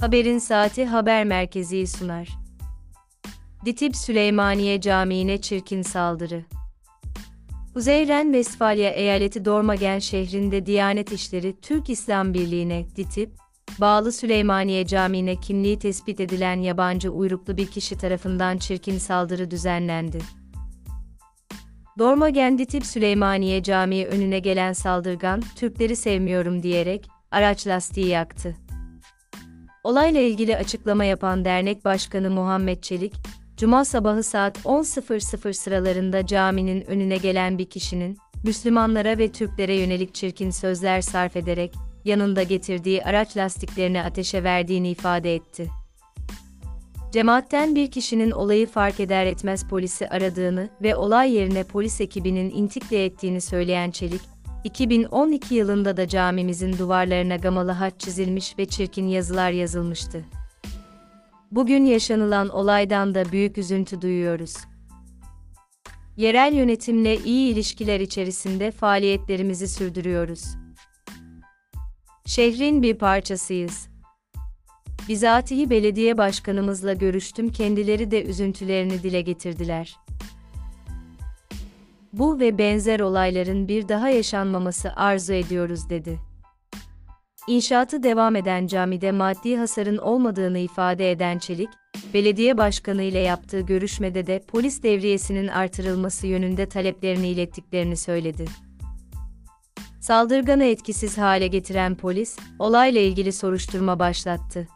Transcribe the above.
Haberin Saati haber merkezi sunar. Ditip Süleymaniye Camii'ne çirkin saldırı. Kuzeyren Vesfalya eyaleti Dormagen şehrinde Diyanet İşleri Türk İslam Birliği'ne Ditip, bağlı Süleymaniye Camii'ne kimliği tespit edilen yabancı uyruklu bir kişi tarafından çirkin saldırı düzenlendi. Dormagen Ditip Süleymaniye Camii önüne gelen saldırgan, Türkleri sevmiyorum diyerek, araç lastiği yaktı. Olayla ilgili açıklama yapan dernek başkanı Muhammed Çelik, Cuma sabahı saat 10.00 sıralarında caminin önüne gelen bir kişinin, Müslümanlara ve Türklere yönelik çirkin sözler sarf ederek, yanında getirdiği araç lastiklerini ateşe verdiğini ifade etti. Cemaatten bir kişinin olayı fark eder etmez polisi aradığını ve olay yerine polis ekibinin intikle ettiğini söyleyen Çelik, 2012 yılında da camimizin duvarlarına gamalı haç çizilmiş ve çirkin yazılar yazılmıştı. Bugün yaşanılan olaydan da büyük üzüntü duyuyoruz. Yerel yönetimle iyi ilişkiler içerisinde faaliyetlerimizi sürdürüyoruz. Şehrin bir parçasıyız. Bizatihi belediye başkanımızla görüştüm kendileri de üzüntülerini dile getirdiler. Bu ve benzer olayların bir daha yaşanmaması arzu ediyoruz dedi. İnşaatı devam eden camide maddi hasarın olmadığını ifade eden Çelik, belediye başkanı ile yaptığı görüşmede de polis devriyesinin artırılması yönünde taleplerini ilettiklerini söyledi. Saldırganı etkisiz hale getiren polis, olayla ilgili soruşturma başlattı.